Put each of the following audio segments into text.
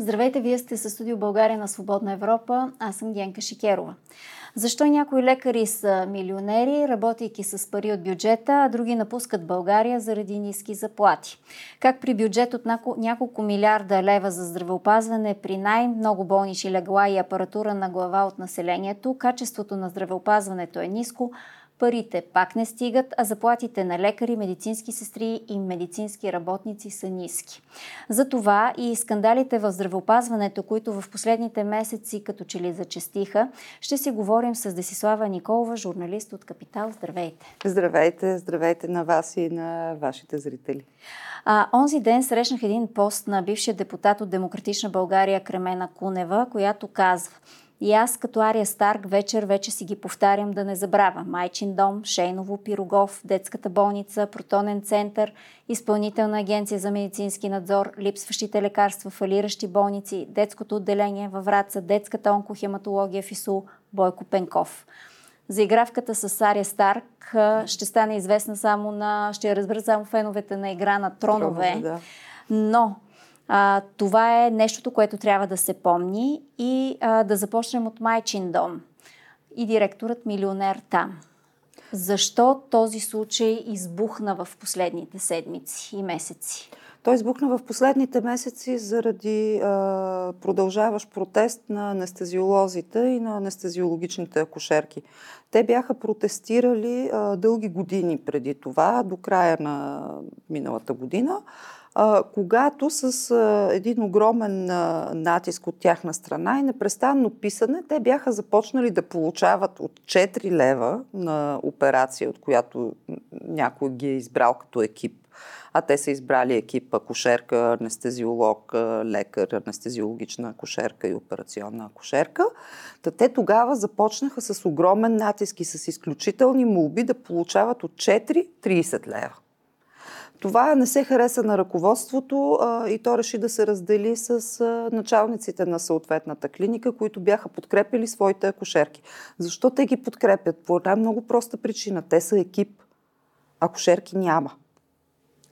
Здравейте, вие сте със студио България на Свободна Европа. Аз съм Генка Шикерова. Защо някои лекари са милионери, работейки с пари от бюджета, а други напускат България заради ниски заплати? Как при бюджет от няколко милиарда лева за здравеопазване, при най-много болнични легла и апаратура на глава от населението, качеството на здравеопазването е ниско, парите пак не стигат, а заплатите на лекари, медицински сестри и медицински работници са ниски. Затова и скандалите в здравеопазването, които в последните месеци като че ли зачестиха, ще си говорим с Десислава Николова, журналист от Капитал. Здравейте! Здравейте! Здравейте на вас и на вашите зрители! А, онзи ден срещнах един пост на бившия депутат от Демократична България Кремена Кунева, която казва – и аз като Ария Старк вечер вече си ги повтарям да не забравя. Майчин дом, Шейново, Пирогов, детската болница, протонен център, изпълнителна агенция за медицински надзор, липсващите лекарства, фалиращи болници, детското отделение във Враца, детската онкохематология в ИСУ, Бойко Пенков. Заигравката с Ария Старк ще стане известна само на... ще я разберат само феновете на игра на тронове. Тронове да. Но а, това е нещото, което трябва да се помни и а, да започнем от майчин дом и директорът милионер там. Защо този случай избухна в последните седмици и месеци? Той избухна в последните месеци заради а, продължаващ протест на анестезиолозите и на анестезиологичните акушерки. Те бяха протестирали а, дълги години преди това, до края на миналата година когато с а, един огромен а, натиск от тяхна страна и непрестанно писане, те бяха започнали да получават от 4 лева на операция, от която някой ги е избрал като екип. А те са избрали екип акушерка, анестезиолог, лекар, анестезиологична акушерка и операционна акушерка. Та те тогава започнаха с огромен натиск и с изключителни молби да получават от 4-30 лева. Това не се хареса на ръководството а, и то реши да се раздели с а, началниците на съответната клиника, които бяха подкрепили своите акушерки. Защо те ги подкрепят? По една много проста причина. Те са екип. Акушерки няма.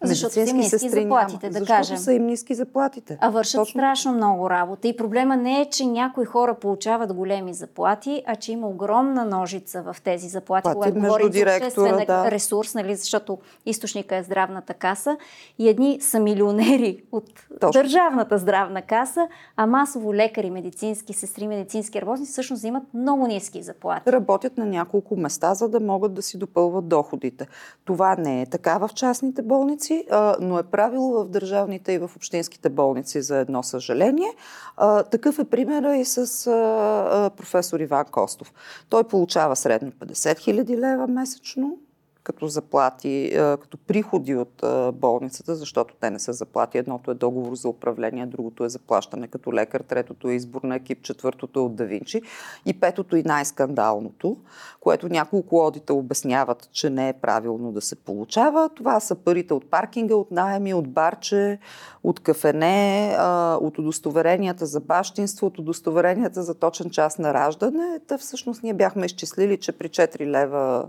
Защото са им ниски заплатите, да Защото кажем. са им ниски заплатите. А вършат Точно. страшно много работа. И проблема не е, че някои хора получават големи заплати, а че има огромна ножица в тези заплати, Плати когато говорим за обществен да. ресурс, нали, защото източника е здравната каса. И едни са милионери от Точно. държавната здравна каса, а масово лекари, медицински сестри, медицински работници всъщност имат много ниски заплати. Работят на няколко места, за да могат да си допълват доходите. Това не е така в частните болници болници, а, но е правило в държавните и в общинските болници за едно съжаление. А, такъв е примера и с а, професор Иван Костов. Той получава средно 50 000 лева месечно, като заплати, като приходи от болницата, защото те не са заплати. Едното е договор за управление, другото е заплащане като лекар, третото е избор на екип, четвъртото е от Давинчи и петото и най-скандалното, което няколко одита обясняват, че не е правилно да се получава. Това са парите от паркинга, от найеми, от барче, от кафене, от удостоверенията за бащинство, от удостоверенията за точен час на раждане. Та всъщност ние бяхме изчислили, че при 4 лева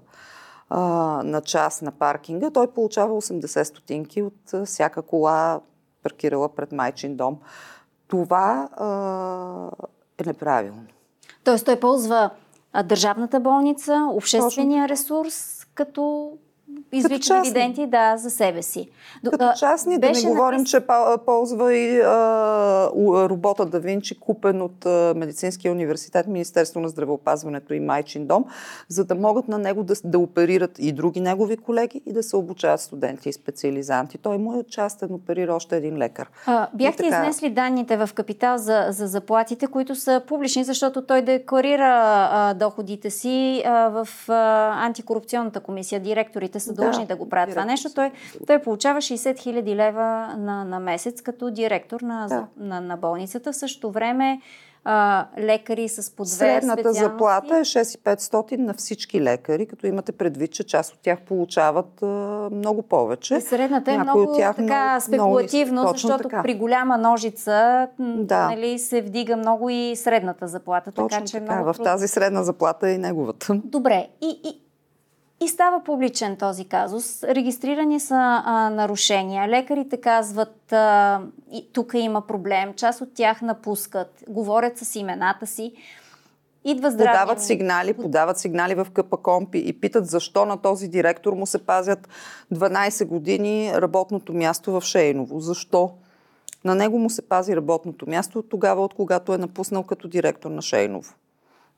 а, на час на паркинга, той получава 80 стотинки от а, всяка кола, паркирала пред майчин дом. Това а, е неправилно. Тоест той ползва а, държавната болница, обществения Точно. ресурс, като извлича дивиденти да, за себе си. Като частни, да не говорим, напис... че ползва и а, робота да Винчи, купен от а, Медицинския университет, Министерство на здравеопазването и Майчин дом, за да могат на него да, да оперират и други негови колеги и да се обучават студенти и специализанти. Той му е частен, оперира още един лекар. А, бяхте така... изнесли данните в Капитал за, за заплатите, които са публични, защото той декларира а, доходите си а, в а, антикорупционната комисия. Директорите са длъжни да, да го правят това нещо. Той, той получава 60 хиляди лева на, на месец като директор на, да. на, на болницата. В същото време а, лекари с по две Средната заплата е 6500 на всички лекари, като имате предвид, че част от тях получават а, много повече. И средната е много от тях така много, спекулативно, много, защото така. при голяма ножица да. нали, се вдига много и средната заплата. Точно така, че така. Много в тази средна заплата е и неговата. Добре. И, и И става публичен този казус. Регистрирани са а, нарушения. Лекарите казват, а, тук има проблем. Част от тях напускат, говорят с имената си. Идва здравния... Подават сигнали, подават сигнали в КПКОМПИ и питат защо на този директор му се пазят 12 години работното място в Шейново. Защо? На него му се пази работното място от тогава, от когато е напуснал като директор на Шейново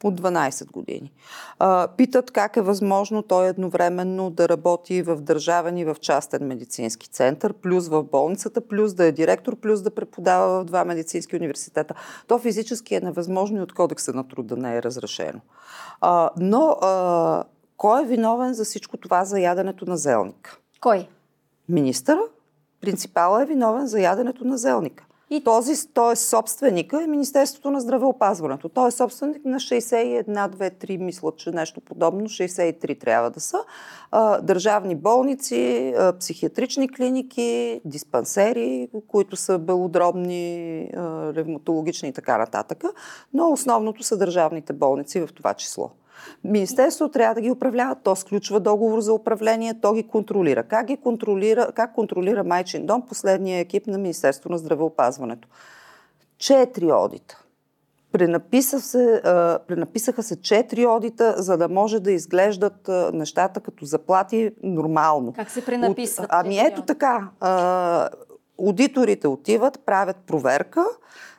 от 12 години. А, питат как е възможно той едновременно да работи в държавен и в частен медицински център, плюс в болницата, плюс да е директор, плюс да преподава в два медицински университета. То физически е невъзможно и от кодекса на труда не е разрешено. А, но а, кой е виновен за всичко това за яденето на зелник? Кой? Министъра. Принципала е виновен за яденето на зелника. И този, той е собственика е Министерството на здравеопазването. Той е собственик на 61, 2, 3, мисля, че нещо подобно, 63 трябва да са. Държавни болници, психиатрични клиники, диспансери, които са белодробни, ревматологични и така нататък. Но основното са държавните болници в това число. Министерството трябва да ги управлява, то сключва договор за управление, то ги контролира. Как ги контролира, как контролира Майчин дом последния екип на Министерство на здравеопазването? Четири одита. Пренаписа се, а, пренаписаха се четири одита, за да може да изглеждат а, нещата като заплати нормално. Как се пренаписват? От, ами ето така. А, аудиторите отиват, правят проверка,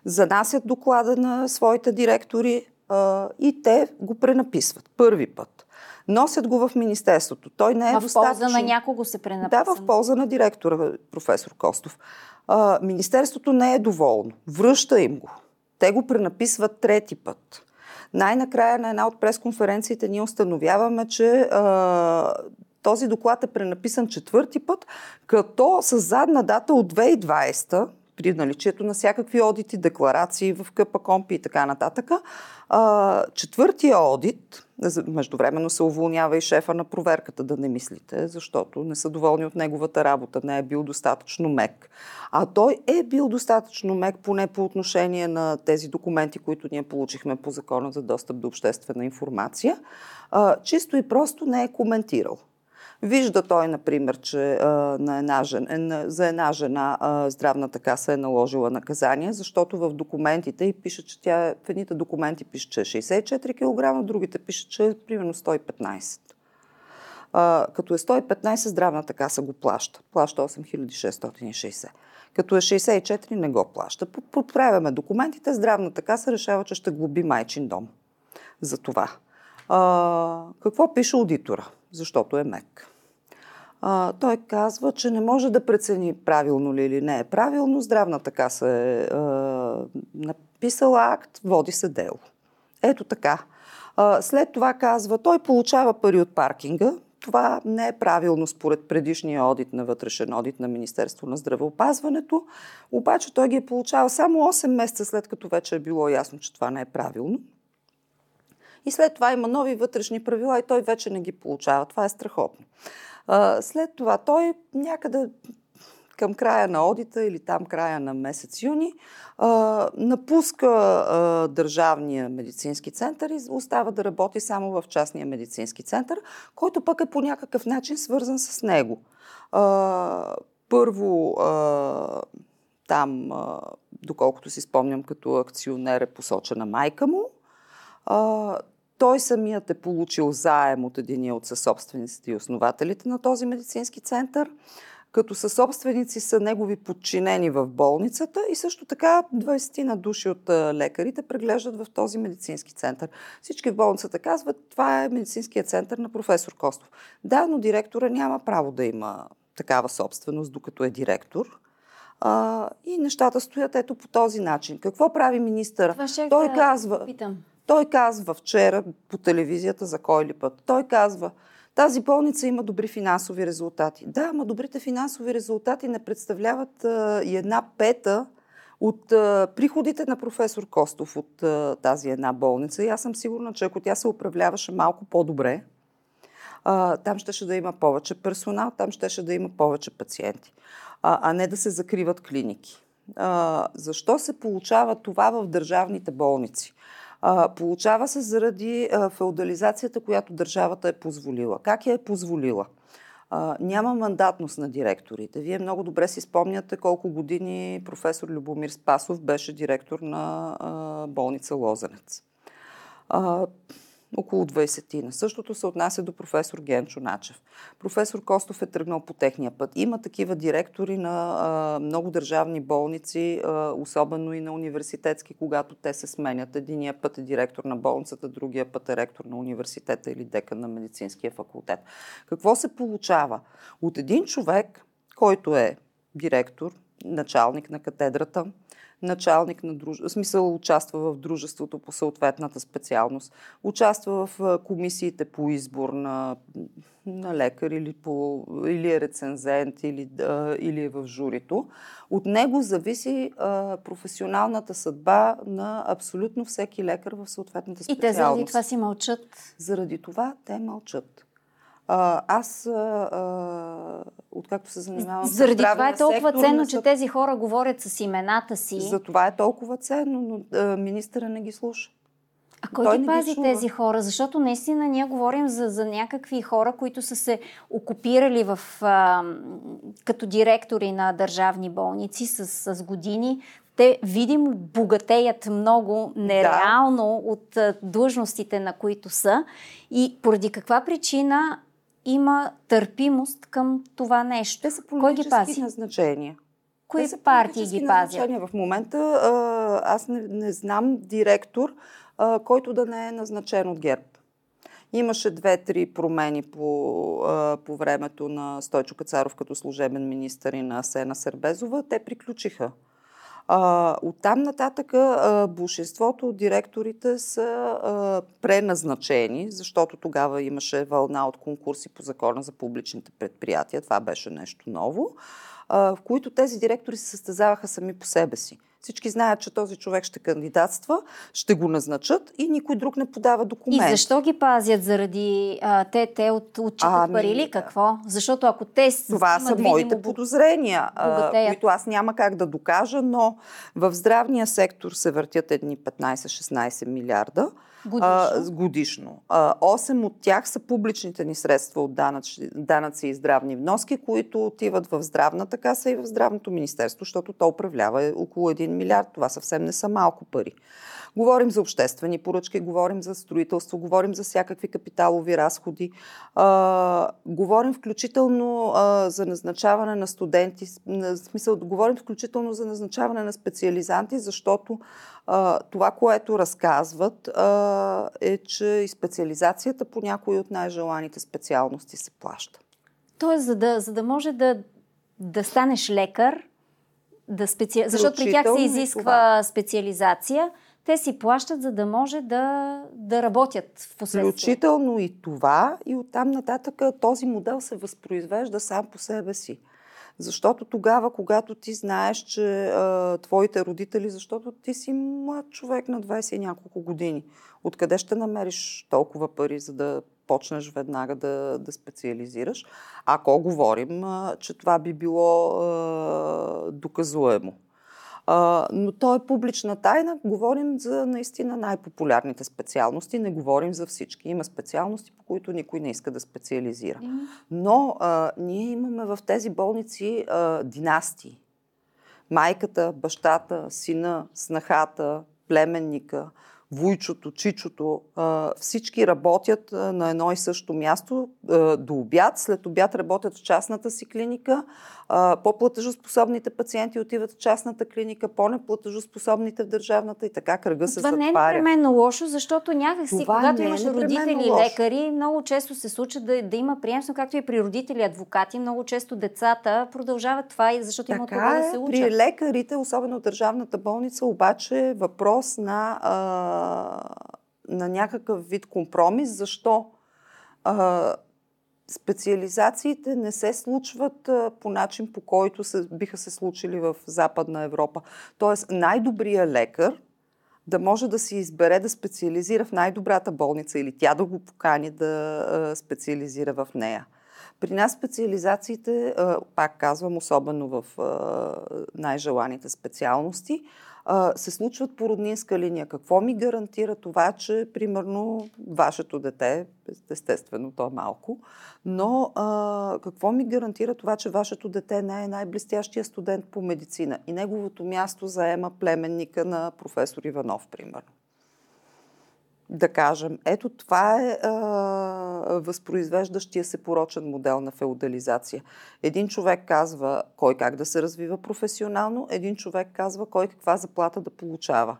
занасят доклада на своите директори, а, и те го пренаписват първи път. Носят го в Министерството. Той не е в достатъчно... полза на някого се пренаписва. Да, в полза на директора, професор Костов. А, Министерството не е доволно. Връща им го. Те го пренаписват трети път. Най-накрая на една от пресконференциите ние установяваме, че а, този доклад е пренаписан четвърти път, като с задна дата от 2020 при наличието на всякакви одити, декларации в КПКОМПИ и така нататък. Четвъртия одит, междувременно се уволнява и шефа на проверката, да не мислите, защото не са доволни от неговата работа, не е бил достатъчно мек. А той е бил достатъчно мек, поне по отношение на тези документи, които ние получихме по закона за достъп до обществена информация. Чисто и просто не е коментирал. Вижда той, например, че а, на една жена, за една жена а, здравната каса е наложила наказание, защото в документите и пише, че тя в едните документи пише, че е 64 кг, другите пише, че е примерно 115. А, като е 115, здравната каса го плаща. Плаща 8660. Като е 64, не го плаща. Подправяме документите, здравната каса решава, че ще глоби майчин дом. За това. А, какво пише аудитора? Защото е мек а, той казва, че не може да прецени правилно ли или не е правилно. Здравната каса е а, написала акт, води се дело. Ето така. А, след това казва, той получава пари от паркинга. Това не е правилно според предишния одит на вътрешен одит на Министерство на здравеопазването. Обаче той ги е получавал само 8 месеца след като вече е било ясно, че това не е правилно. И след това има нови вътрешни правила и той вече не ги получава. Това е страхотно. След това той някъде към края на одита или там края на месец юни, напуска Държавния медицински център и остава да работи само в частния медицински център, който пък е по някакъв начин свързан с него. Първо, там, доколкото си спомням, като акционер е посочена майка му. Той самият е получил заем от единия от съсобствениците и основателите на този медицински център, като съсобственици са негови подчинени в болницата и също така 20 на души от лекарите преглеждат в този медицински център. Всички в болницата казват, това е медицинският център на професор Костов. Да, но директора няма право да има такава собственост, докато е директор. А, и нещата стоят ето по този начин. Какво прави министър? Той да казва, питам. Той казва вчера по телевизията за кой ли път. Той казва, тази болница има добри финансови резултати. Да, но добрите финансови резултати не представляват а, и една пета от а, приходите на професор Костов от а, тази една болница. И аз съм сигурна, че ако тя се управляваше малко по-добре, а, там щеше да има повече персонал, там щеше да има повече пациенти, а, а не да се закриват клиники. А, защо се получава това в държавните болници? А, получава се заради а, феодализацията, която държавата е позволила. Как я е позволила? А, няма мандатност на директорите. Вие много добре си спомняте колко години професор Любомир Спасов беше директор на а, болница Лозенец. А, около 20-тина. Същото се отнася до професор Генчо Начев. Професор Костов е тръгнал по техния път. Има такива директори на а, много държавни болници, а, особено и на университетски, когато те се сменят. Единия път е директор на болницата, другия път е ректор на университета или декан на медицинския факултет. Какво се получава? От един човек, който е директор, началник на катедрата, началник на дружество, в смисъл участва в дружеството по съответната специалност, участва в комисиите по избор на, на лекар или, по, или е рецензент или, а, или е в журито. От него зависи а, професионалната съдба на абсолютно всеки лекар в съответната специалност. И те заради това си мълчат? Заради това те мълчат. А, аз, а, откакто се занимавам с Заради това е толкова сектор, ценно, че тези хора говорят с имената си. За това е толкова ценно, но а, министъра не ги слуша. А кой Той ги пази ги тези хора? Защото наистина ние говорим за, за някакви хора, които са се окупирали в, а, като директори на държавни болници с, с години. Те видимо богатеят много нереално да. от а, длъжностите, на които са. И поради каква причина има търпимост към това нещо. Те са Кой ги пази? назначения. Кои партии ги пазят? В момента аз не, не знам директор, който да не е назначен от ГЕРБ. Имаше две-три промени по, по времето на Стойчо Кацаров като служебен министър и на Сена Сербезова. Те приключиха. А, оттам нататък а, большинството от директорите са преназначени, защото тогава имаше вълна от конкурси по закона за публичните предприятия. Това беше нещо ново, в които тези директори се състезаваха сами по себе си. Всички знаят, че този човек ще кандидатства, ще го назначат и никой друг не подава документ. И защо ги пазят? Заради а, те, те от, отчитат ами, пари или какво? Защото ако те Това са моите подозрения, а, които аз няма как да докажа, но в здравния сектор се въртят едни 15-16 милиарда. Годишно. А, годишно. А, 8 от тях са публичните ни средства от данъци, данъци и здравни вноски, които отиват в здравната каса и в здравното министерство, защото то управлява около 1 милиард. Това съвсем не са малко пари. Говорим за обществени поръчки, говорим за строителство, говорим за всякакви капиталови разходи. А, говорим включително а, за назначаване на студенти, в смисъл, говорим включително за назначаване на специализанти, защото а, това, което разказват, а, е, че и специализацията по някои от най-желаните специалности се плаща. Тоест, за да, за да може да, да станеш лекар, да специ... защото при тях се изисква специализация, те си плащат, за да може да, да работят в последствие. Включително и това, и оттам нататък този модел се възпроизвежда сам по себе си. Защото тогава, когато ти знаеш, че а, твоите родители, защото ти си млад човек на 20 и няколко години, откъде ще намериш толкова пари, за да почнеш веднага да, да специализираш, ако говорим, а, че това би било а, доказуемо. А, но то е публична тайна. Говорим за наистина най-популярните специалности, не говорим за всички. Има специалности, по които никой не иска да специализира. Но а, ние имаме в тези болници а, династии. Майката, бащата, сина, снахата, племенника, вуйчото, чичото, всички работят на едно и също място до обяд. След обяд работят в частната си клиника. По-платежоспособните пациенти отиват в частната клиника, по-неплатежоспособните в държавната и така кръга се Това затваря. Това не е непременно лошо, защото някакси, Това когато е имаш родители и лекари, много често се случва да, да има приемство, както и при родители адвокати. Много често децата продължават това, защото така има кого да се учат. При лекарите, особено в държавната болница, обаче е въпрос на а, на някакъв вид компромис. Защо? А, специализациите не се случват по начин, по който се, биха се случили в Западна Европа. Тоест, най-добрият лекар да може да си избере да специализира в най-добрата болница или тя да го покани да специализира в нея. При нас специализациите, пак казвам, особено в най-желаните специалности, се случват по роднинска линия. Какво ми гарантира това, че, примерно, вашето дете, естествено, то е малко, но а, какво ми гарантира това, че вашето дете не е най-блестящия студент по медицина и неговото място заема племенника на професор Иванов, примерно? Да кажем. Ето това е а, възпроизвеждащия се порочен модел на феодализация. Един човек казва кой как да се развива професионално, един човек казва кой каква заплата да получава.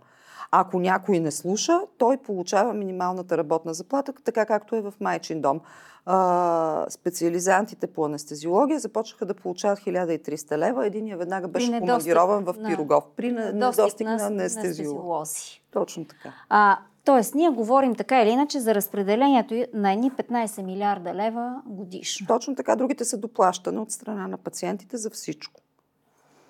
Ако някой не слуша, той получава минималната работна заплата, така както е в майчин дом. А, специализантите по анестезиология започнаха да получават 1300 лева. Един веднага беше командирован в Пирогов. При недостиг на, на анестезиолози. Точно така. А, Тоест, ние говорим така или иначе за разпределението на едни 15 милиарда лева годишно. Точно така. Другите са доплащане от страна на пациентите за всичко.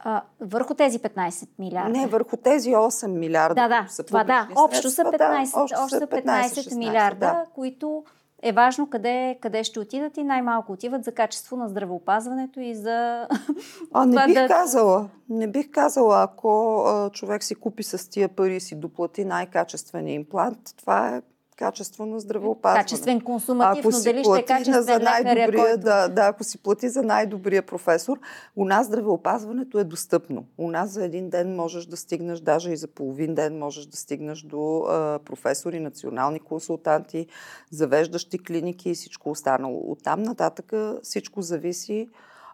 А, върху тези 15 милиарда? Не, върху тези 8 милиарда. Да, да. Са това да. Общо са 15, да, общо са 15, 15 16, милиарда, да. които е важно къде, къде ще отидат и най-малко отиват за качество на здравеопазването и за... А, не бих да... казала. Не бих казала, ако а, човек си купи с тия пари и си доплати най-качествения имплант, това е качество на здравеопазване. Качествен консуматив, ако но дали ще е качествен за лекаря, който... да, да, ако си плати за най-добрия професор, у нас здравеопазването е достъпно. У нас за един ден можеш да стигнеш, даже и за половин ден можеш да стигнеш до а, професори, национални консултанти, завеждащи клиники и всичко останало. От там нататък всичко зависи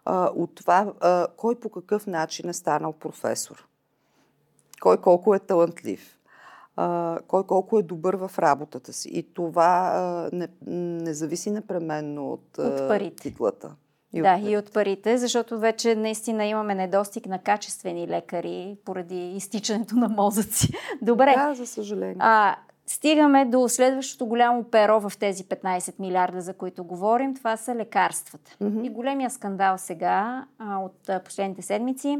а, от това а, кой по какъв начин е станал професор. Кой колко е талантлив а, кой колко е добър в работата си. И това а, не, не зависи непременно от, от парите. титлата. И да, от и от парите, защото вече наистина имаме недостиг на качествени лекари поради изтичането на мозъци. Добре. Да, за съжаление. А, стигаме до следващото голямо перо в тези 15 милиарда, за които говорим. Това са лекарствата. Mm-hmm. И големия скандал сега а, от а, последните седмици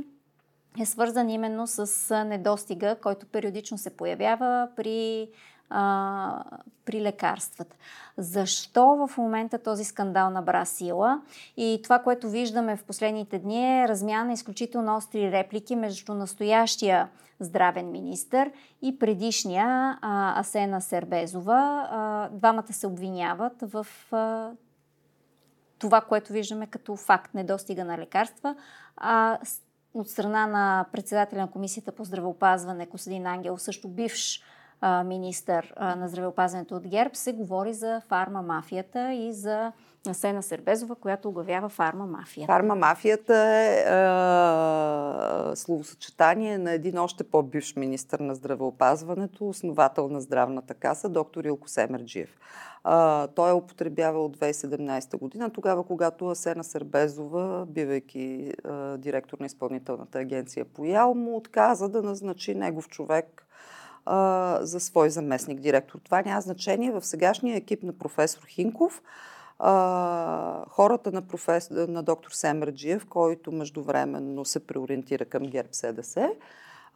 е свързан именно с недостига, който периодично се появява при, а, при лекарствата. Защо в момента този скандал набра сила? И това, което виждаме в последните дни е размяна на изключително остри реплики между настоящия здравен министр и предишния а, Асена Сербезова. А, двамата се обвиняват в а, това, което виждаме като факт недостига на лекарства. А от страна на председателя на Комисията по здравеопазване Косадин Ангел, също бивш министър на здравеопазването от ГЕРБ, се говори за фармамафията и за Сена Сербезова, която оглавява фармамафията. Фармамафията е, е словосъчетание на един още по-бивш министр на здравеопазването, основател на здравната каса, доктор Илко Семерджиев. Той е употребявал от 2017 година, тогава когато Асена Сърбезова, бивайки директор на изпълнителната агенция по ЯЛ, му отказа да назначи негов човек а, за свой заместник директор. Това няма значение. В сегашния екип на професор Хинков а, хората на, профес... на доктор Семерджиев, който междувременно се преориентира към ГЕРБ СДС,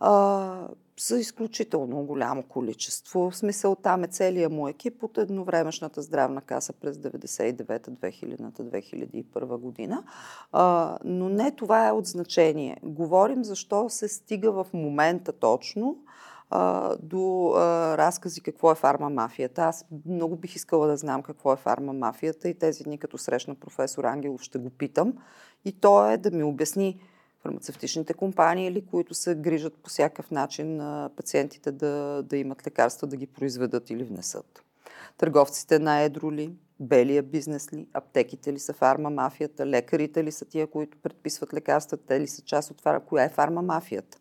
а, са изключително голямо количество. В смисъл там е целият му екип от едновремешната здравна каса през 99-2000-2001 година. А, но не това е от значение. Говорим защо се стига в момента точно а, до а, разкази какво е фармамафията. Аз много бих искала да знам какво е фармамафията и тези дни като срещна професор Ангелов ще го питам. И то е да ми обясни фармацевтичните компании или които се грижат по всякакъв начин на пациентите да, да имат лекарства, да ги произведат или внесат. Търговците на едро ли, белия бизнес ли, аптеките ли са фармамафията, лекарите ли са тия, които предписват лекарства, те ли са част от това, коя е фармамафията.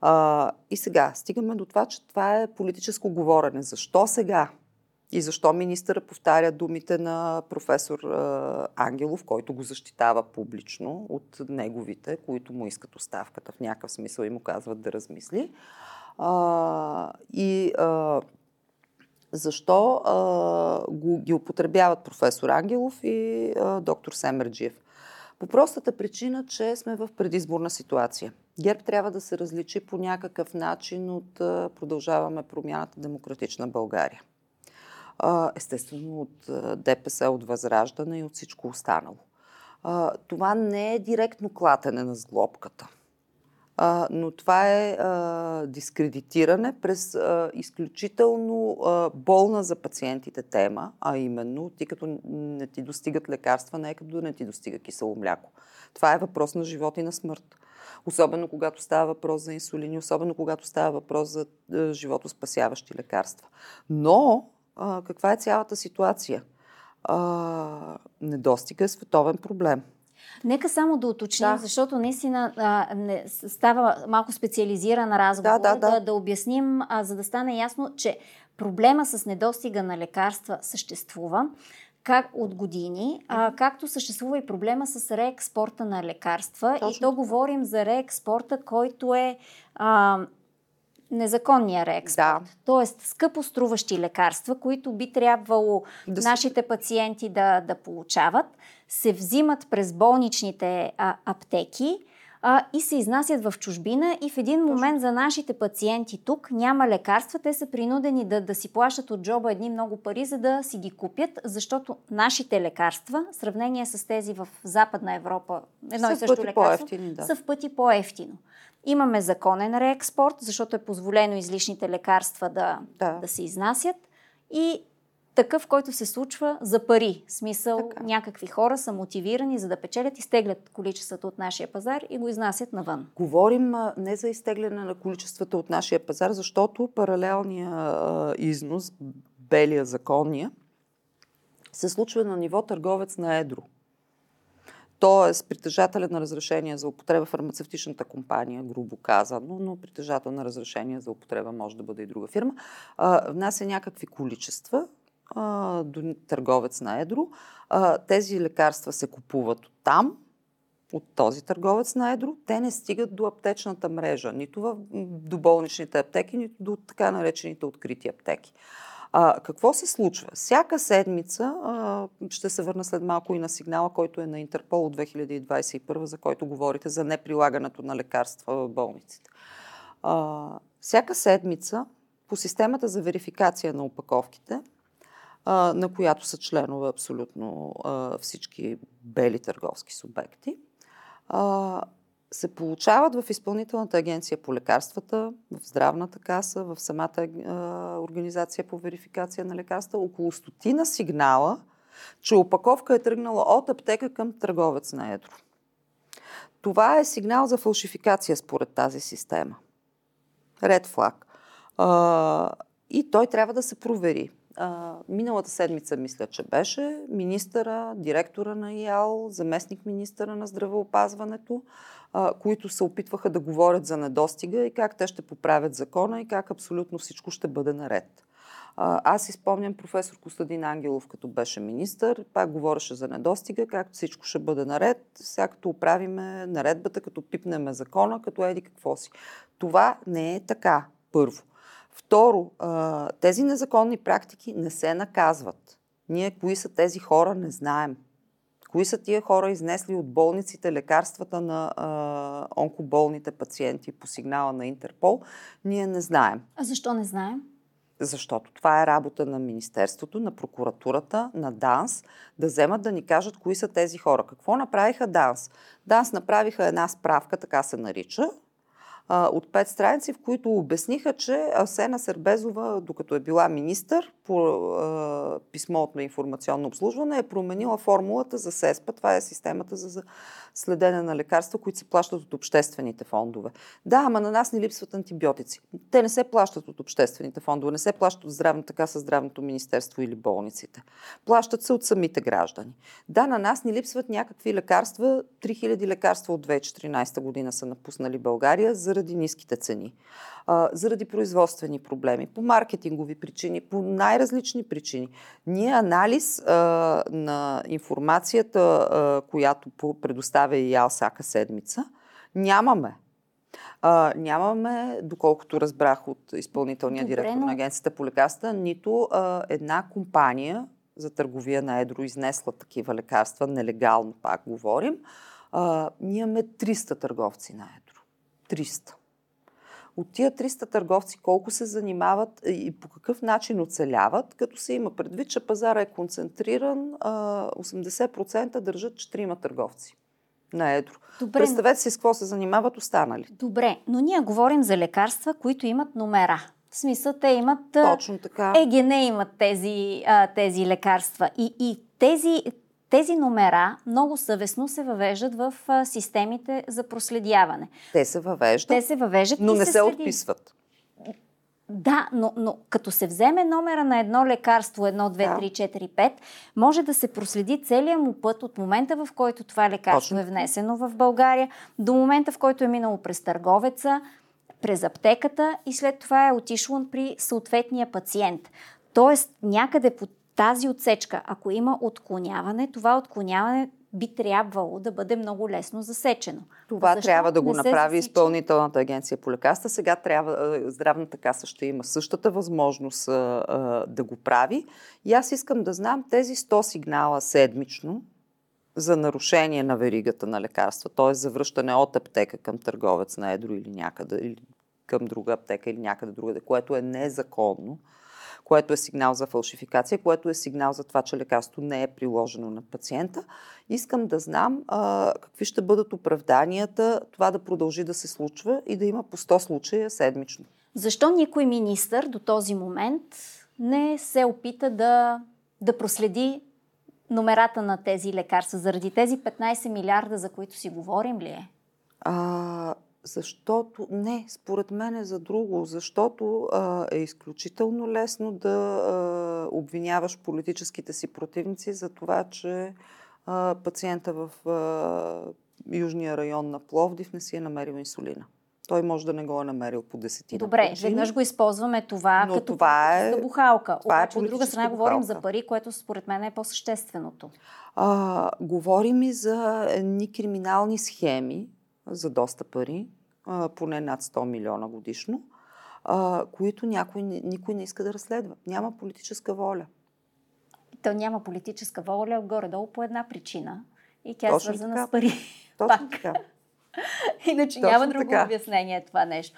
А, и сега стигаме до това, че това е политическо говорене. Защо сега? И защо министъра повтаря думите на професор а, Ангелов, който го защитава публично от неговите, които му искат оставката в някакъв смисъл и му казват да размисли. А, и а, защо а, го, ги употребяват професор Ангелов и а, доктор Семерджиев? По простата причина, че сме в предизборна ситуация. ГЕРБ трябва да се различи по някакъв начин от продължаваме промяната Демократична България. Естествено от ДПС, от Възраждане и от всичко останало. Това не е директно клатене на сглобката. А, но това е а, дискредитиране през а, изключително а, болна за пациентите тема, а именно ти като не ти достигат лекарства, не е като не ти достига кисело мляко. Това е въпрос на живот и на смърт. Особено когато става въпрос за инсулини, особено когато става въпрос за а, животоспасяващи лекарства. Но а, каква е цялата ситуация? А, недостига е световен проблем. Нека само да уточним, да. защото наистина а, не, става малко специализиран разговор, да, да, да. да, да обясним, а, за да стане ясно, че проблема с недостига на лекарства съществува как от години, а, както съществува и проблема с реекспорта на лекарства. Точно. И то говорим за реекспорта, който е а, незаконния реекспорт. Да. Тоест, скъпо струващи лекарства, които би трябвало да нашите пациенти да, да получават, се взимат през болничните а, аптеки а, и се изнасят в чужбина и в един момент за нашите пациенти тук няма лекарства. Те са принудени да, да си плащат от джоба едни много пари, за да си ги купят, защото нашите лекарства, в сравнение с тези в Западна Европа, едно са и също лекарство, да. са в пъти по-ефтино. Имаме законен реекспорт, защото е позволено излишните лекарства да, да. да се изнасят. И такъв, който се случва за пари. В смисъл, така. някакви хора са мотивирани за да печелят, изтеглят количествата от нашия пазар и го изнасят навън. Говорим а, не за изтегляне на количествата от нашия пазар, защото паралелния а, износ, белия законния, се случва на ниво търговец на едро. Тоест, притежателя на разрешение за употреба фармацевтичната компания, грубо казано, но притежател на разрешение за употреба може да бъде и друга фирма, внася някакви количества а, до търговец на едро. А, тези лекарства се купуват от там, от този търговец на едро. Те не стигат до аптечната мрежа, нито в, до болничните аптеки, нито до така наречените открити аптеки. А, какво се случва? Всяка седмица, а, ще се върна след малко и на сигнала, който е на Интерпол от 2021, за който говорите за неприлагането на лекарства в болниците. А, всяка седмица по системата за верификация на упаковките, а, на която са членове абсолютно а, всички бели търговски субекти, а, се получават в Изпълнителната агенция по лекарствата, в Здравната каса, в самата а, организация по верификация на лекарства около стотина сигнала, че опаковка е тръгнала от аптека към търговец на едро. Това е сигнал за фалшификация според тази система. Ред флаг. И той трябва да се провери. А, миналата седмица, мисля, че беше, министъра, директора на ИАЛ, заместник министъра на здравеопазването, а, които се опитваха да говорят за недостига и как те ще поправят закона и как абсолютно всичко ще бъде наред. Аз изпомням професор Костадин Ангелов, като беше министър, пак говореше за недостига, как всичко ще бъде наред, сега като оправиме наредбата, като пипнеме закона, като еди какво си. Това не е така, първо. Второ, тези незаконни практики не се наказват. Ние кои са тези хора не знаем. Кои са тия хора изнесли от болниците лекарствата на а, онкоболните пациенти по сигнала на Интерпол, ние не знаем. А защо не знаем? Защото това е работа на Министерството, на прокуратурата, на ДАНС, да вземат да ни кажат кои са тези хора. Какво направиха ДАНС? ДАНС направиха една справка, така се нарича, от пет страници, в които обясниха, че Асена Сербезова, докато е била министър, по а, писмото на информационно обслужване, е променила формулата за СЕСПА. Това е системата за следене на лекарства, които се плащат от обществените фондове. Да, ама на нас ни липсват антибиотици. Те не се плащат от обществените фондове, не се плащат от здравната каса, здравното министерство или болниците. Плащат се от самите граждани. Да, на нас ни липсват някакви лекарства. 3000 лекарства от 2014 година са напуснали България заради ниските цени а, заради производствени проблеми, по маркетингови причини, по най-различни причини. Ние анализ а, на информацията, а, която предоставя и ЯЛ всяка седмица, нямаме. А, нямаме, доколкото разбрах от изпълнителния Добре, директор но... на агенцията по лекарства, нито а, една компания за търговия на едро изнесла такива лекарства, нелегално пак говорим. А, ние имаме 300 търговци на едро. 300. От тия 300 търговци колко се занимават и по какъв начин оцеляват, като се има предвид, че пазара е концентриран, 80% държат 4 търговци. на едро. Добре, Представете си с какво се занимават останали. Добре, но ние говорим за лекарства, които имат номера. В смисъл, те имат... Точно така. ЕГН имат тези, тези лекарства. И, и тези, тези номера много съвестно се въвеждат в системите за проследяване. Те се въвеждат. Те се въвеждат. Но не се, се отписват. Да, но, но като се вземе номера на едно лекарство, 1, 2, да. 3, 4, 5, може да се проследи целият му път от момента, в който това лекарство Точно. е внесено в България, до момента, в който е минало през търговеца, през аптеката и след това е отишло при съответния пациент. Тоест, някъде по тази отсечка, ако има отклоняване, това отклоняване би трябвало да бъде много лесно засечено. Това Защо трябва да го направи засича? Изпълнителната агенция по лекарства. Сега трябва, здравната каса ще има същата възможност а, а, да го прави. И аз искам да знам тези 100 сигнала седмично за нарушение на веригата на лекарства, т.е. за връщане от аптека към търговец на едро или някъде, или към друга аптека или някъде другаде, което е незаконно което е сигнал за фалшификация, което е сигнал за това, че лекарство не е приложено на пациента. Искам да знам а, какви ще бъдат оправданията това да продължи да се случва и да има по 100 случая седмично. Защо никой министър до този момент не се опита да, да проследи номерата на тези лекарства? Заради тези 15 милиарда, за които си говорим ли е? А, защото, не, според мен е за друго, защото а, е изключително лесно да а, обвиняваш политическите си противници за това, че а, пациента в а, южния район на Пловдив не си е намерил инсулина. Той може да не го е намерил по десетина. Добре, причини, веднъж го използваме това но като това е, бухалка. Това Обаче, е от друга страна бухалка. говорим за пари, което според мен е по-същественото. А, говорим и за едни криминални схеми, за доста пари, а, поне над 100 милиона годишно, а, които някой, никой не иска да разследва. Няма политическа воля. То няма политическа воля горе-долу по една причина. И тя е свързана така. с пари. Точно Пак. така. Иначе Точно няма друго така. обяснение това нещо.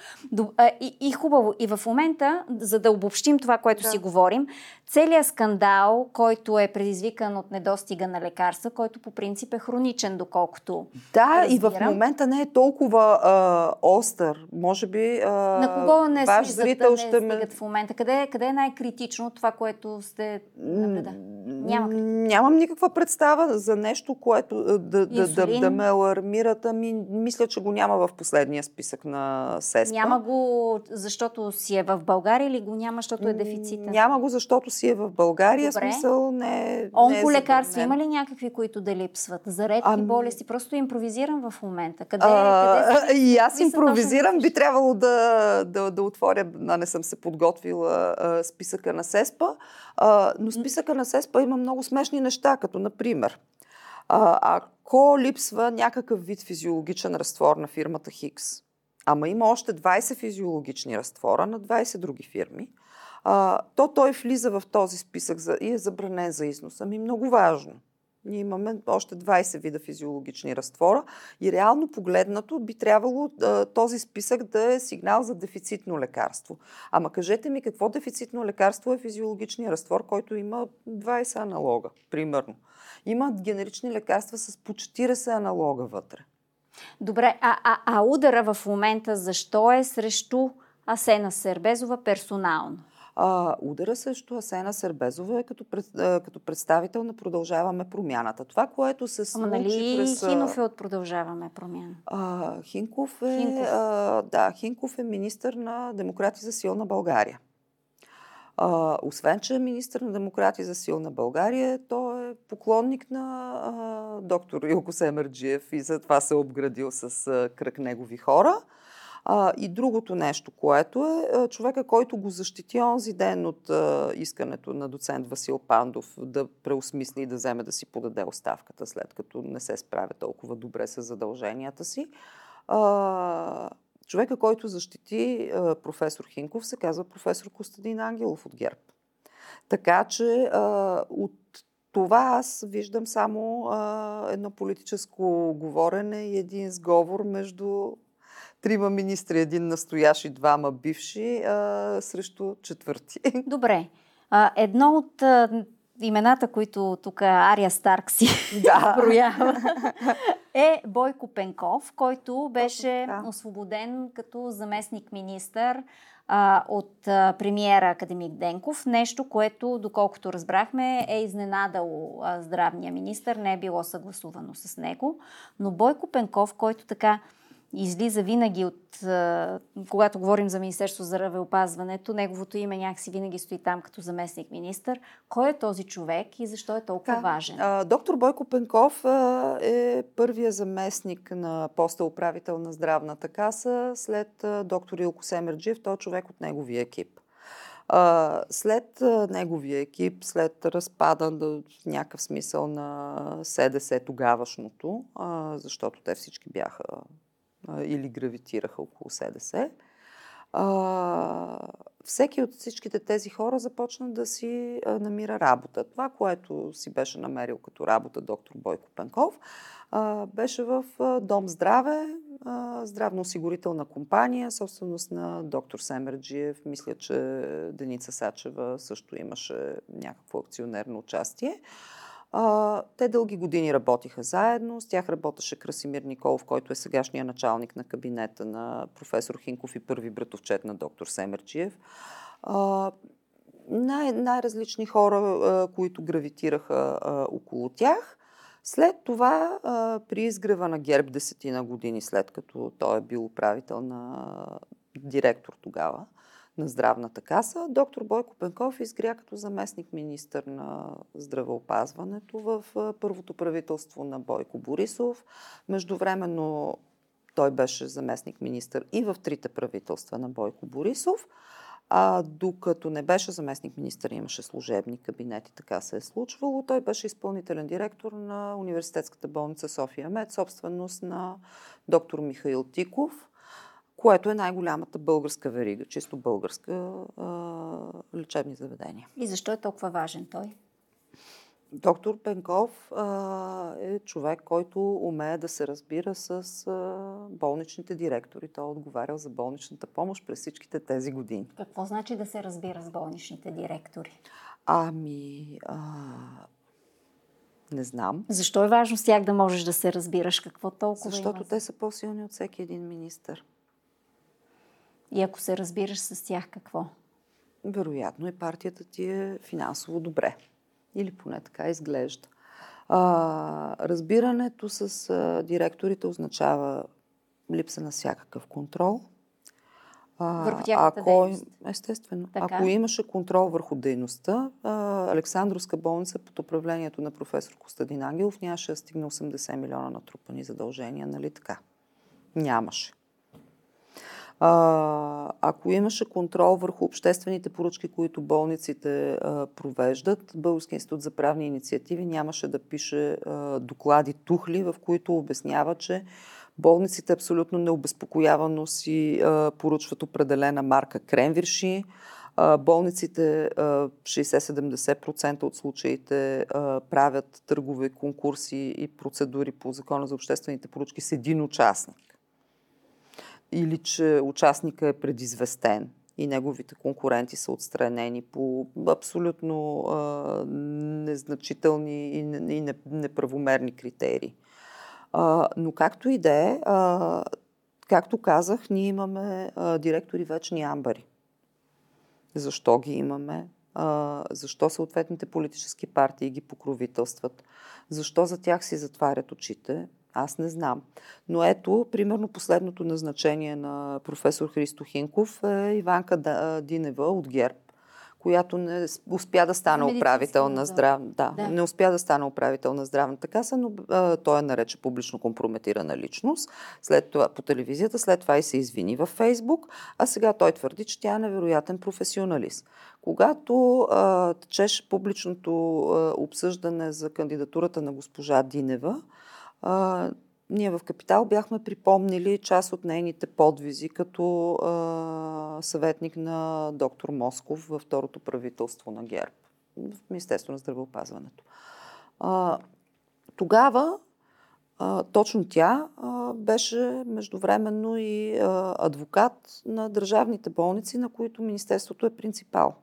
И, и хубаво. И в момента, за да обобщим това, което да. си говорим, целият скандал, който е предизвикан от недостига на лекарства, който по принцип е хроничен, доколкото. Да, разбирам. и в момента не е толкова а, остър. Може би. А, на кого не ваш зрител да ще ме. В момента. Къде, къде е най-критично това, което сте наблюдали? Няма. Нямам никаква представа за нещо, което да, да, да, да ме алармират. Ами, мисля, че го няма в последния списък на СЕСПА. Няма го, защото си е в България или го няма, защото е дефицита? Няма го, защото си е в България. Добре. Смисъл не, Онколекарства има ли някакви, които да липсват? За редки ами... болести? Просто импровизирам в момента. Къде, а, къде и аз импровизирам. Би трябвало да, да, да отворя, а не съм се подготвила а, списъка на СЕСПА. А, но списъка на СЕСПА има много смешни неща, като например а, ако липсва някакъв вид физиологичен разтвор на фирмата Хикс, ама има още 20 физиологични разтвора на 20 други фирми, а, то той влиза в този списък за, и е забранен за износ. Ами много важно. Ние имаме още 20 вида физиологични разтвора и реално погледнато би трябвало този списък да е сигнал за дефицитно лекарство. Ама кажете ми какво дефицитно лекарство е физиологичният разтвор, който има 20 аналога, примерно. Има генерични лекарства с по 40 аналога вътре. Добре, а, а, а удара в момента защо е срещу Асена Сербезова персонално? А, удара срещу Асена Сербезова е като, пред, а, като представител на Продължаваме промяната. Това, което се случи Ама нали през... Хинов е от Продължаваме промяна? А, Хинков е, Хинков. А, да, Хинков е министър на Демократи за силна България. А, освен, че е министър на демократи за силна България, той е поклонник на а, доктор Илко Семерджиев и затова се е обградил с а, кръг негови хора. А, и другото нещо, което е а, човека, който го защити онзи ден от а, искането на доцент Васил Пандов да преосмисли и да вземе да си подаде оставката, след като не се справя толкова добре с задълженията си. А, Човека, който защити а, професор Хинков, се казва професор Костадин Ангелов от ГЕРБ. Така че а, от това аз виждам само а, едно политическо говорене и един сговор между трима министри, един настоящ и двама бивши, а, срещу четвърти. Добре. А, едно от а, имената, които тук Ария Старк си Да. броява, е Бойко Пенков, който беше освободен като заместник-министър а, от а, премиера Академик Денков. Нещо, което, доколкото разбрахме, е изненадало а, здравния министър, не е било съгласувано с него. Но Бойко Пенков, който така излиза винаги от... Когато говорим за Министерство за здравеопазването, неговото име някакси винаги стои там като заместник министър. Кой е този човек и защо е толкова важен? А, доктор Бойко Пенков а, е първия заместник на поста управител на здравната каса след а, доктор Илко Семерджиев, той е човек от неговия екип. А, след а, неговия екип, след разпада да, в някакъв смисъл на СДС тогавашното, а, защото те всички бяха или гравитираха около СДС, а, всеки от всичките тези хора започна да си а, намира работа. Това, което си беше намерил като работа доктор Бойко Пенков, а, беше в а, Дом Здраве, а, здравноосигурителна компания, собственост на доктор Семерджиев. Мисля, че Деница Сачева също имаше някакво акционерно участие. А, те дълги години работиха заедно. С тях работеше Красимир Николов, който е сегашният началник на кабинета на професор Хинков и първи братовчет на доктор Семерчиев. А, най- най-различни хора, а, които гравитираха а, около тях. След това, а, при изгрева на ГЕРБ десетина години, след като той е бил управител на директор тогава, на здравната каса. Доктор Бойко Пенков изгря като заместник министър на здравеопазването в първото правителство на Бойко Борисов. Междувременно той беше заместник министър и в трите правителства на Бойко Борисов. А докато не беше заместник министър, имаше служебни кабинети, така се е случвало. Той беше изпълнителен директор на Университетската болница София Мед, собственост на доктор Михаил Тиков което е най-голямата българска верига, чисто българска а, лечебни заведения. И защо е толкова важен той? Доктор Пенков а, е човек, който умее да се разбира с а, болничните директори. Той е отговарял за болничната помощ през всичките тези години. Какво значи да се разбира с болничните директори? Ами, а, не знам. Защо е важно с тях да можеш да се разбираш? Какво толкова Защото има? те са по-силни от всеки един министър. И ако се разбираш с тях, какво? вероятно и партията ти е финансово добре. Или поне така изглежда. А, разбирането с а, директорите означава липса на всякакъв контрол. А, върху ако, дейност. Естествено. Така. Ако имаше контрол върху дейността, а, Александровска болница под управлението на професор Костадин Ангелов нямаше да стигне 80 милиона натрупани задължения, нали така? Нямаше. А, ако имаше контрол върху обществените поръчки, които болниците а, провеждат, Български институт за правни инициативи нямаше да пише а, доклади тухли, в които обяснява, че болниците абсолютно необезпокоявано си а, поръчват определена марка кремвирши. Болниците а, 60-70% от случаите правят търгове, конкурси и процедури по закона за обществените поръчки с един участник или че участника е предизвестен и неговите конкуренти са отстранени по абсолютно а, незначителни и, и не, неправомерни критерии. А, но както и да е, както казах, ние имаме а, директори вечни амбари. Защо ги имаме? А, защо съответните политически партии ги покровителстват? Защо за тях си затварят очите? Аз не знам. Но ето, примерно, последното назначение на професор Христо Хинков е Иванка Динева от ГЕРБ, която не успя да стане управител на здрав... да, да. не успя да стане управител на здравната каса, но а, той я нарече публично компрометирана личност. След това по телевизията, след това и се извини във Фейсбук, а сега той твърди, че тя е невероятен професионалист. Когато а, течеше публичното а, обсъждане за кандидатурата на госпожа Динева, а, ние в Капитал бяхме припомнили част от нейните подвизи като а, съветник на доктор Москов във второто правителство на ГЕРБ в Министерство на здравеопазването. А, тогава а, точно тя а, беше междувременно и а, адвокат на държавните болници, на които Министерството е принципал.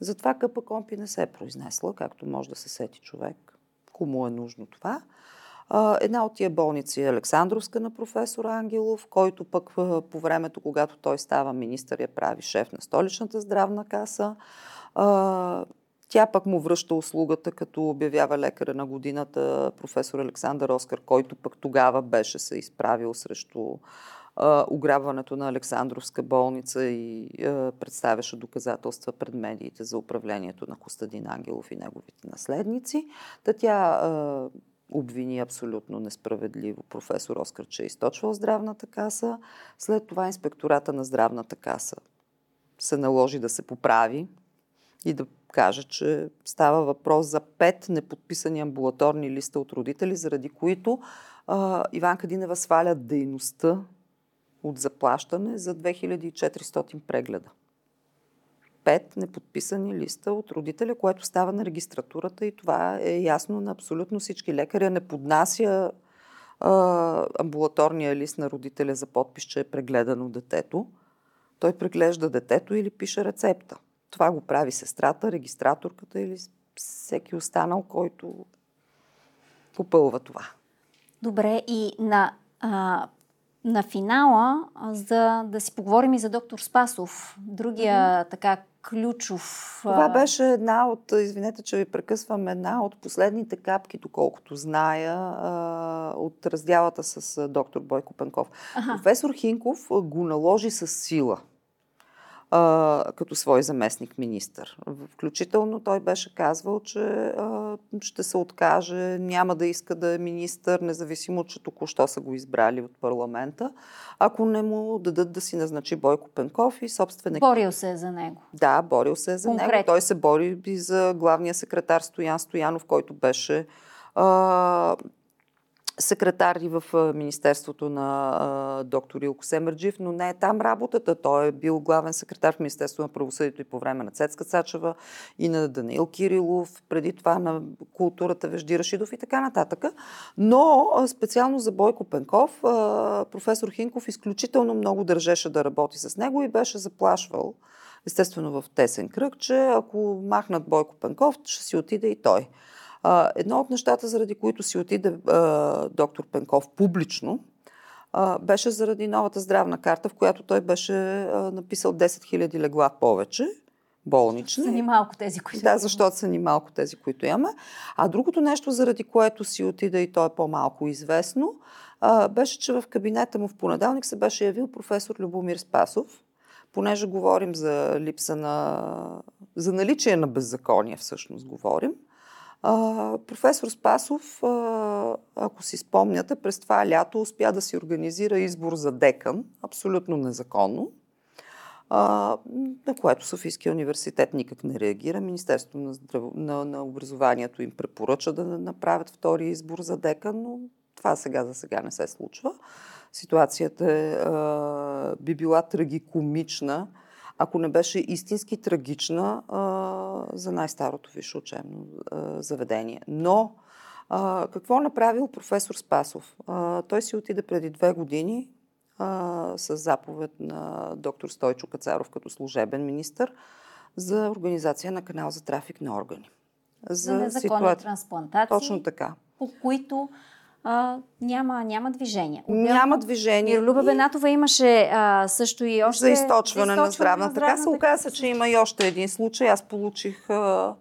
Затова КПКОМПИ не се е произнесла, както може да се сети човек, кому е нужно това. Една от тия болници е Александровска на професор Ангелов, който пък по времето, когато той става министър, я прави шеф на столичната здравна каса. Тя пък му връща услугата, като обявява лекаря на годината професор Александър Оскар, който пък тогава беше се изправил срещу ограбването на Александровска болница и представяше доказателства пред медиите за управлението на Костадин Ангелов и неговите наследници. Та тя обвини абсолютно несправедливо професор Оскар, че е източвал здравната каса. След това инспектората на здравната каса се наложи да се поправи и да каже, че става въпрос за пет неподписани амбулаторни листа от родители, заради които а, Иван Кадинева сваля дейността от заплащане за 2400 прегледа. Пет неподписани листа от родителя, което става на регистратурата и това е ясно на абсолютно всички лекари. Не поднася а, амбулаторния лист на родителя за подпис, че е прегледано детето. Той преглежда детето или пише рецепта. Това го прави сестрата, регистраторката или всеки останал, който попълва това. Добре, и на а, на финала, за да си поговорим и за доктор Спасов, другия mm-hmm. така ключов. Това беше една от, извинете, че ви прекъсвам, една от последните капки, доколкото зная, от разделата с доктор Бойко Пенков. Ага. Професор Хинков го наложи с сила като свой заместник министър. Включително той беше казвал, че а, ще се откаже, няма да иска да е министър, независимо, че току-що са го избрали от парламента, ако не му дадат да си назначи Бойко Пенков и собственик. Борил се е за него. Да, борил се е за Конкретно. него. Той се бори и за главния секретар Стоян Стоянов, който беше а, секретар и в Министерството на доктор Илко Семерджив, но не е там работата. Той е бил главен секретар в Министерството на правосъдието и по време на Цецка Цачева и на Даниил Кирилов, преди това на културата Вежди Рашидов и така нататък. Но специално за Бойко Пенков, професор Хинков изключително много държеше да работи с него и беше заплашвал естествено в тесен кръг, че ако махнат Бойко Пенков, ще си отиде и той. А, едно от нещата, заради които си отиде а, доктор Пенков публично, а, беше заради новата здравна карта, в която той беше а, написал 10 000 легла повече болнични. Са ни малко тези, които Да, защото са ни малко тези, които имаме. А другото нещо, заради което си отида и то е по-малко известно, а, беше, че в кабинета му в понеделник се беше явил професор Любомир Спасов, понеже говорим за липса на... за наличие на беззаконие, всъщност говорим. А, професор Спасов, а, ако си спомняте, през това лято успя да си организира избор за декан, абсолютно незаконно, а, на което Софийския университет никак не реагира. Министерството на, здрав... на, на образованието им препоръча да направят втори избор за декан, но това сега за сега не се случва. Ситуацията е, а, би била трагикомична ако не беше истински трагична а, за най-старото висше учебно а, заведение. Но а, какво направил професор Спасов? А, той си отиде преди две години а, с заповед на доктор Стойчо Кацаров като служебен министр за организация на канал за трафик на органи. За, за незаконни ситуация... трансплантации. Точно така. По които а, няма, няма движение. Отделно, няма движение. Люба Бенатова имаше а, също и още... За източване, за източване на здравната, здравната каса. Оказа се, че има и още един случай. Аз получих, а,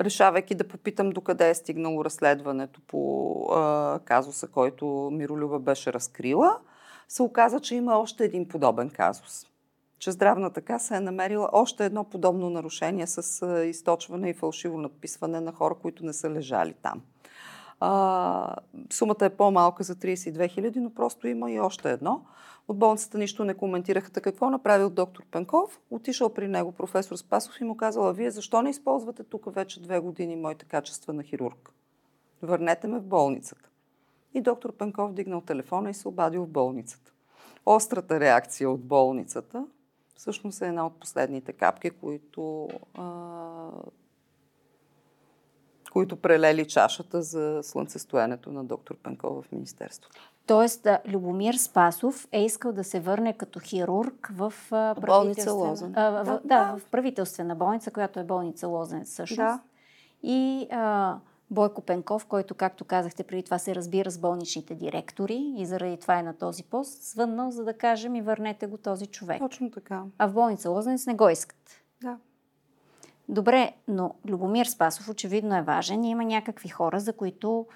решавайки да попитам докъде е стигнало разследването по а, казуса, който Миролюба беше разкрила, се оказа, че има още един подобен казус че здравната каса е намерила още едно подобно нарушение с източване и фалшиво надписване на хора, които не са лежали там. А, сумата е по-малка за 32 хиляди, но просто има и още едно. От болницата нищо не коментираха. Какво направил доктор Пенков? Отишъл при него професор Спасов и му казала, вие защо не използвате тук вече две години моите качества на хирург? Върнете ме в болницата. И доктор Пенков дигнал телефона и се обадил в болницата. Острата реакция от болницата всъщност е една от последните капки, които а, които прелели чашата за слънцестоянето на доктор Пенков в Министерството. Тоест, Любомир Спасов е искал да се върне като хирург в болница Лозен. А, в, да, да, в правителствена болница, която е болница Лозен всъщност. Да. И а, Бойко Пенков, който, както казахте, преди това се разбира с болничните директори и заради това е на този пост, звъннал, за да кажем и върнете го този човек. Точно така. А в болница Лозенец не го искат. Да. Добре, но Любомир Спасов очевидно е важен и има някакви хора, за които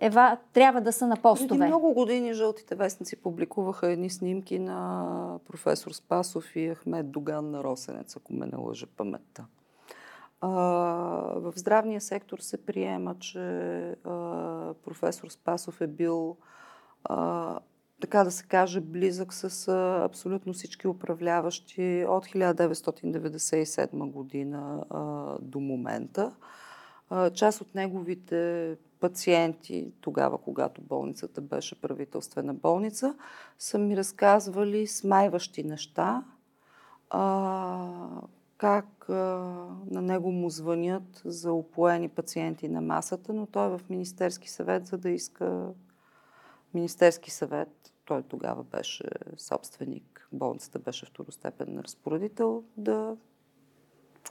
Ева трябва да са на постове. Преди много години жълтите вестници публикуваха едни снимки на професор Спасов и Ахмед Доган на Росенец, ако ме не лъжа паметта. В здравния сектор се приема, че професор Спасов е бил така да се каже, близък с абсолютно всички управляващи от 1997 година до момента. Част от неговите пациенти, тогава, когато болницата беше правителствена болница, са ми разказвали смайващи неща, а, как а, на него му звънят за опоени пациенти на масата, но той е в Министерски съвет, за да иска Министерски съвет, той тогава беше собственик, болницата беше второстепенен разпоредител, да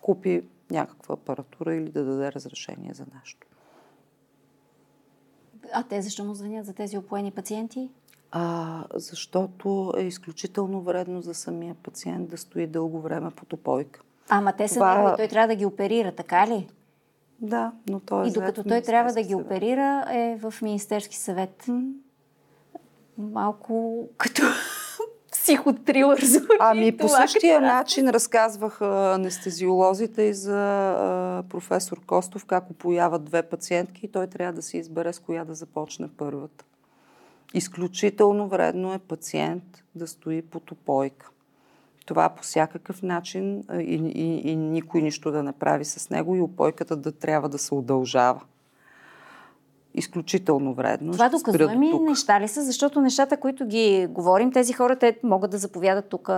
купи някаква апаратура или да даде разрешение за нещо. А те защо му звънят за тези опоени пациенти? А, защото е изключително вредно за самия пациент да стои дълго време под опойка. Ама те са Това... негови, той трябва да ги оперира, така ли? Да, но той е И докато той трябва да ги оперира, е в Министерски съвет. М- Малко като психотрилър звучи. Ами по същия крас. начин разказваха анестезиолозите и за а, професор Костов как опояват две пациентки и той трябва да си избере с коя да започне първата. Изключително вредно е пациент да стои под опойка. Това по всякакъв начин и, и, и никой нищо да направи с него и опойката да трябва да се удължава изключително вредно. Това доказуеми неща ли са? Защото нещата, които ги говорим, тези хора, те могат да заповядат тук.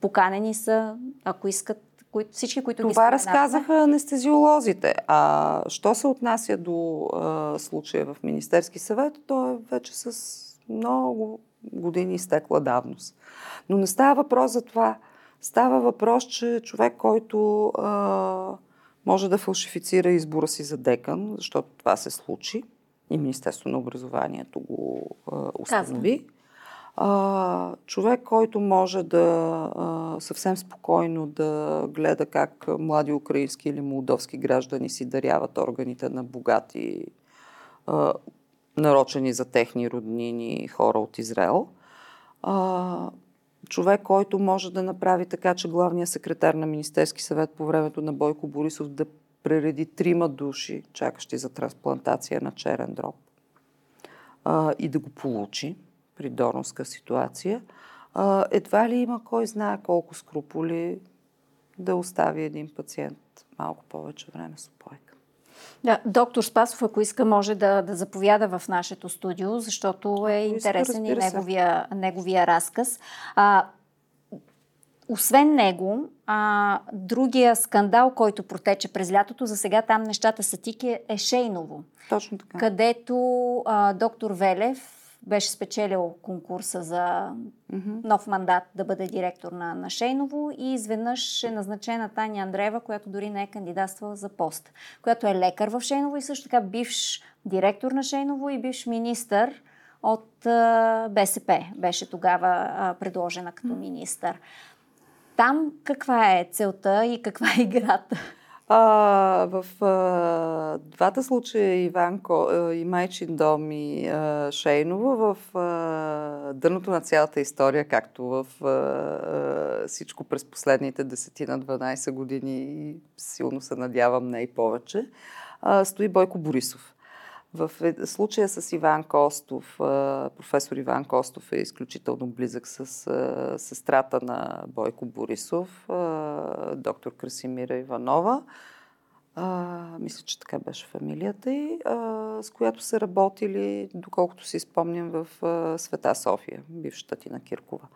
Поканени са, ако искат, които, всички, които Това ги разказаха анестезиолозите. А що се отнася до а, случая в Министерски съвет, то е вече с много години изтекла давност. Но не става въпрос за това. Става въпрос, че човек, който а, може да фалшифицира избора си за декан, защото това се случи, и Министерство на образованието го а, установи. А, човек, който може да а, съвсем спокойно да гледа как млади украински или молдовски граждани си даряват органите на богати, а, нарочени за техни роднини хора от Израел. А, човек, който може да направи така, че главният секретар на Министерски съвет по времето на Бойко Борисов да пререди трима души, чакащи за трансплантация на черен дроб а, и да го получи при донорска ситуация, а, едва ли има кой знае колко скруполи да остави един пациент малко повече време с опойка. Да, доктор Спасов, ако иска, може да, да заповяда в нашето студио, защото е интересен и неговия, неговия разказ. А, освен него, а, другия скандал, който протече през лятото, за сега там нещата са тики, е Шейново. Точно така. Където а, доктор Велев беше спечелил конкурса за mm-hmm. нов мандат да бъде директор на, на Шейново и изведнъж е назначена Таня Андреева, която дори не е кандидатствала за пост, която е лекар в Шейново и също така бивш директор на Шейново и бивш министър от а, БСП. Беше тогава а, предложена като министър. Там каква е целта и каква е играта? А, в а, двата случая Иванко и Майчин дом и а, Шейново в а, дъното на цялата история, както в а, всичко през последните 10 на 12 години силно се надявам не и повече, а, стои Бойко Борисов. В е, случая с Иван Костов, професор Иван Костов е изключително близък с сестрата на Бойко Борисов, доктор Красимира Иванова. Мисля, че така беше фамилията й, с която са работили, доколкото си спомням, в Света София, бившата Тина Киркова.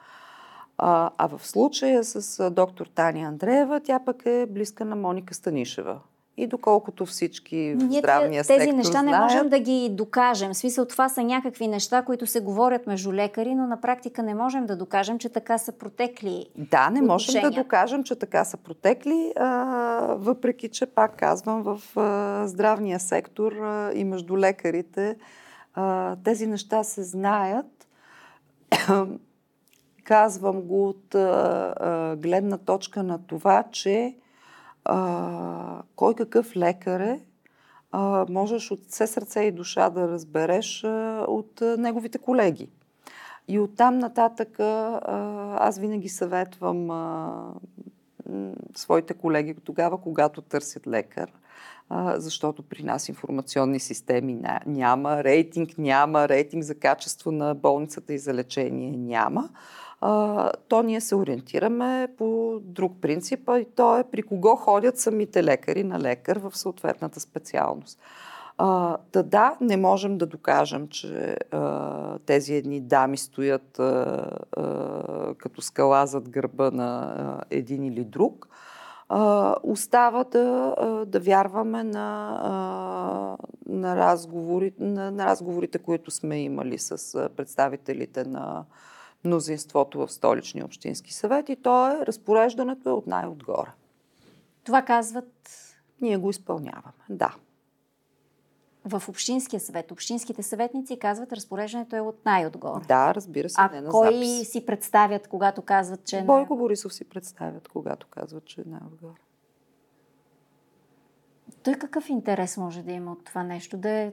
А, а в случая с доктор Таня Андреева, тя пък е близка на Моника Станишева. И доколкото всички в здравния тези сектор неща знаят, не можем да ги докажем. В смисъл това са някакви неща, които се говорят между лекари, но на практика не можем да докажем, че така са протекли. Да, не можем да докажем, че така са протекли, а, въпреки че, пак казвам, в а, здравния сектор а, и между лекарите а, тези неща се знаят. Казвам го от а, а, гледна точка на това, че а, кой какъв лекар е, а, можеш от все сърце и душа да разбереш а, от а, неговите колеги. И оттам нататък а, аз винаги съветвам а, своите колеги тогава, когато търсят лекар, а, защото при нас информационни системи ня- няма, рейтинг няма, рейтинг за качество на болницата и за лечение няма. То ние се ориентираме по друг принцип, и то е при кого ходят самите лекари на лекар в съответната специалност. А, да, не можем да докажем, че а, тези едни дами стоят а, а, като скала зад гърба на а, един или друг. А, остава да, а, да вярваме на, а, на, разговори, на, на разговорите, които сме имали с представителите на мнозинството в столичния общински съвет и то е разпореждането е от най-отгоре. Това казват Ние го изпълняваме, да. в Общинския съвет. Общинските съветници казват, разпореждането е от най-отгоре. Да, разбира се, а не на кой запис. си представят, когато казват, че... Бойко Борисов си представят, когато казват, че е най-отгоре. Той какъв интерес може да има от това нещо? Да е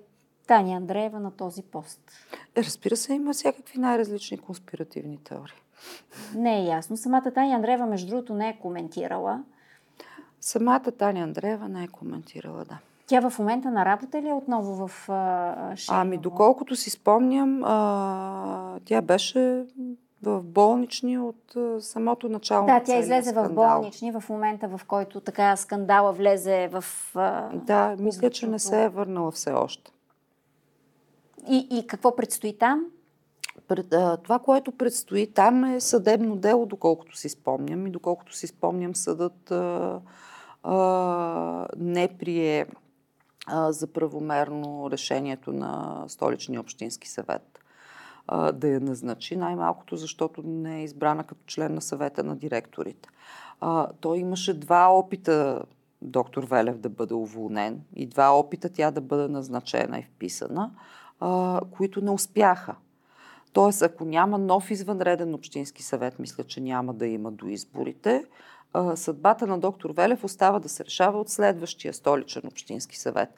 Таня Андреева на този пост. Е, разбира се, има всякакви най-различни конспиративни теории. Не е ясно. Самата Таня Андреева, между другото, не е коментирала. Самата Таня Андреева не е коментирала, да. Тя в момента на работа ли е отново в а, Шейново? Ами, доколкото си спомням, а, тя беше в болнични от самото начало Да, тя излезе в скандал. болнични в момента, в който така скандала влезе в... А, Да, мисля, че не се е върнала все още. И, и какво предстои там? Пред, а, това, което предстои там е съдебно дело, доколкото си спомням. И доколкото си спомням, съдът а, а, не прие а, за правомерно решението на столичния общински съвет а, да я назначи, най-малкото защото не е избрана като член на съвета на директорите. А, той имаше два опита доктор Велев да бъде уволнен и два опита тя да бъде назначена и вписана, а, които не успяха. Тоест, ако няма нов извънреден общински съвет, мисля, че няма да има до изборите, а, съдбата на доктор Велев остава да се решава от следващия столичен общински съвет.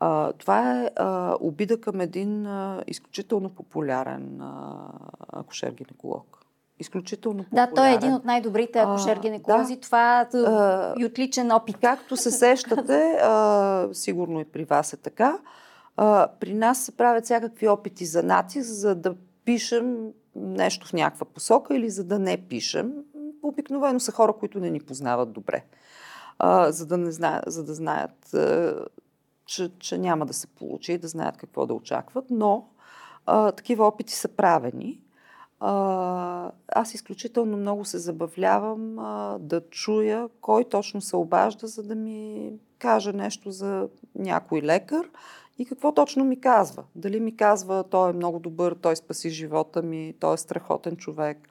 А, това е а, обида към един а, изключително популярен акушер-гинеколог. Изключително популярен. Да, той е един от най-добрите акушер-гинеколози. да. Това е А, и отличен опит. Както се сещате, а, сигурно и при вас е така, при нас се правят всякакви опити за натиск, за да пишем нещо в някаква посока или за да не пишем. Обикновено са хора, които не ни познават добре, а, за, да не зна, за да знаят, а, че, че няма да се получи и да знаят какво да очакват, но а, такива опити са правени. А, аз изключително много се забавлявам а, да чуя кой точно се обажда, за да ми каже нещо за някой лекар и какво точно ми казва. Дали ми казва, той е много добър, той спаси живота ми, той е страхотен човек,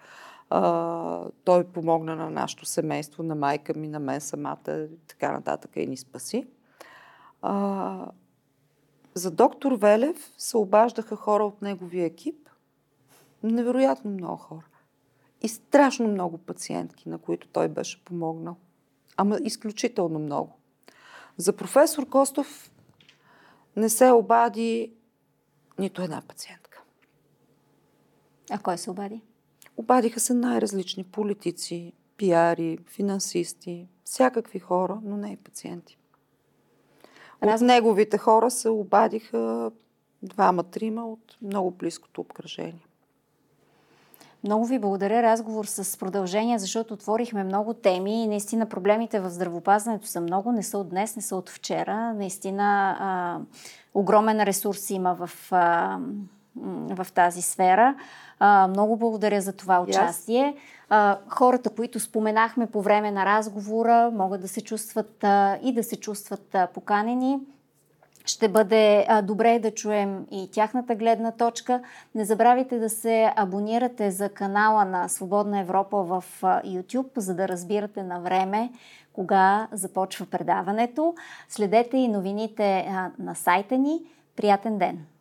а, той помогна на нашето семейство, на майка ми, на мен самата и така нататък и ни спаси. А, за доктор Велев се обаждаха хора от неговия екип, невероятно много хора. И страшно много пациентки, на които той беше помогнал. Ама изключително много. За професор Костов не се обади нито една пациентка. А кой се обади? Обадиха се най-различни политици, пиари, финансисти, всякакви хора, но не и пациенти. От Раз- неговите хора се обадиха двама-трима от много близкото обкръжение. Много ви благодаря. Разговор с продължение, защото отворихме много теми и наистина проблемите в здравопазването са много. Не са от днес, не са от вчера. Наистина а, огромен ресурс има в а, в тази сфера. А, много благодаря за това участие. А, хората, които споменахме по време на разговора, могат да се чувстват а, и да се чувстват а, поканени. Ще бъде добре да чуем и тяхната гледна точка. Не забравяйте да се абонирате за канала на Свободна Европа в YouTube, за да разбирате на време кога започва предаването. Следете и новините на сайта ни. Приятен ден!